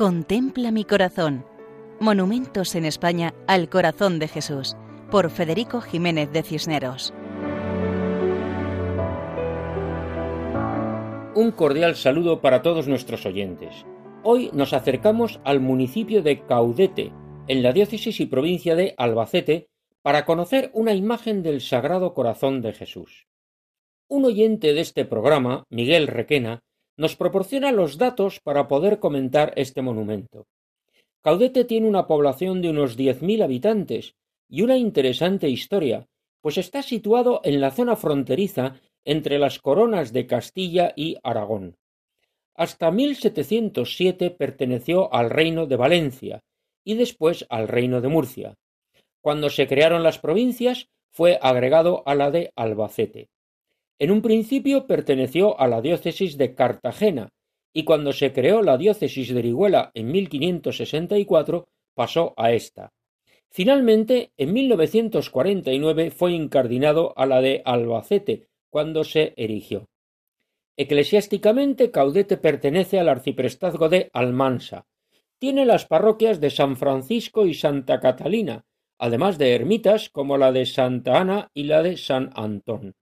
Contempla mi corazón. Monumentos en España al corazón de Jesús, por Federico Jiménez de Cisneros. Un cordial saludo para todos nuestros oyentes. Hoy nos acercamos al municipio de Caudete, en la diócesis y provincia de Albacete, para conocer una imagen del Sagrado Corazón de Jesús. Un oyente de este programa, Miguel Requena, nos proporciona los datos para poder comentar este monumento. Caudete tiene una población de unos 10.000 habitantes y una interesante historia, pues está situado en la zona fronteriza entre las coronas de Castilla y Aragón. Hasta 1707 perteneció al reino de Valencia y después al reino de Murcia. Cuando se crearon las provincias fue agregado a la de Albacete. En un principio perteneció a la diócesis de Cartagena, y cuando se creó la diócesis de Orihuela en 1564 pasó a esta. Finalmente, en 1949 fue incardinado a la de Albacete, cuando se erigió. Eclesiásticamente, Caudete pertenece al arciprestazgo de Almansa. Tiene las parroquias de San Francisco y Santa Catalina, además de ermitas como la de Santa Ana y la de San Antón.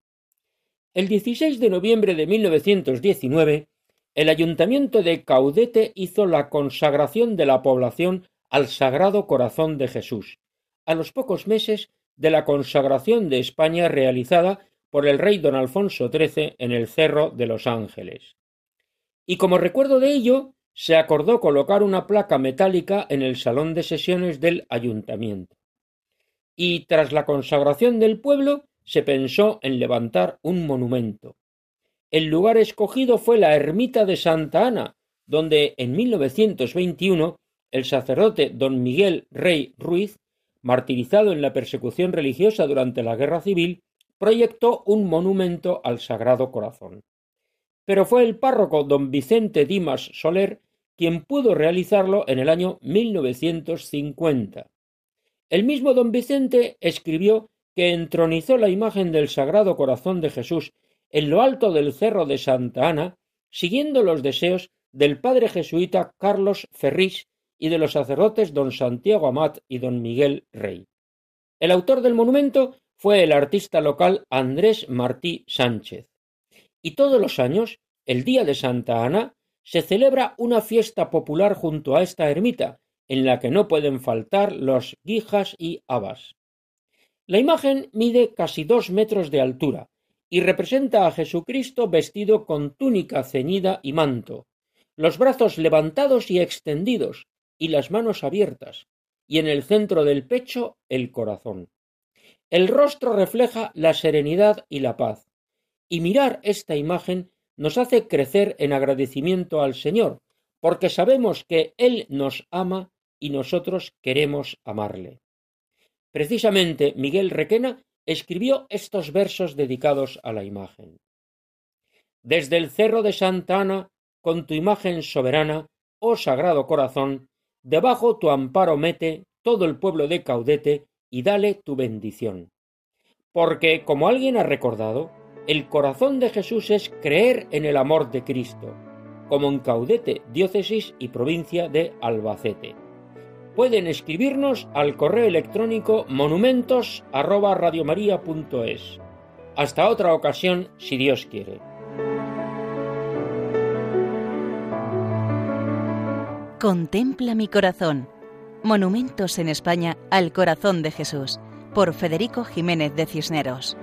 El 16 de noviembre de 1919, el Ayuntamiento de Caudete hizo la consagración de la población al Sagrado Corazón de Jesús, a los pocos meses de la consagración de España realizada por el rey don Alfonso XIII en el Cerro de los Ángeles. Y como recuerdo de ello, se acordó colocar una placa metálica en el salón de sesiones del ayuntamiento. Y tras la consagración del pueblo, se pensó en levantar un monumento. El lugar escogido fue la ermita de Santa Ana, donde en 1921 el sacerdote don Miguel Rey Ruiz, martirizado en la persecución religiosa durante la Guerra Civil, proyectó un monumento al Sagrado Corazón. Pero fue el párroco don Vicente Dimas Soler quien pudo realizarlo en el año 1950. El mismo don Vicente escribió que entronizó la imagen del Sagrado Corazón de Jesús en lo alto del cerro de Santa Ana, siguiendo los deseos del padre jesuita Carlos Ferrís y de los sacerdotes don Santiago Amat y don Miguel Rey. El autor del monumento fue el artista local Andrés Martí Sánchez. Y todos los años, el día de Santa Ana, se celebra una fiesta popular junto a esta ermita, en la que no pueden faltar los guijas y habas. La imagen mide casi dos metros de altura y representa a Jesucristo vestido con túnica ceñida y manto, los brazos levantados y extendidos y las manos abiertas, y en el centro del pecho el corazón. El rostro refleja la serenidad y la paz, y mirar esta imagen nos hace crecer en agradecimiento al Señor, porque sabemos que Él nos ama y nosotros queremos amarle. Precisamente Miguel Requena escribió estos versos dedicados a la imagen. Desde el cerro de Santa Ana, con tu imagen soberana, oh sagrado corazón, debajo tu amparo mete todo el pueblo de Caudete y dale tu bendición. Porque, como alguien ha recordado, el corazón de Jesús es creer en el amor de Cristo, como en Caudete, diócesis y provincia de Albacete pueden escribirnos al correo electrónico monumentos@radiomaria.es. Hasta otra ocasión, si Dios quiere. Contempla mi corazón. Monumentos en España al corazón de Jesús, por Federico Jiménez de Cisneros.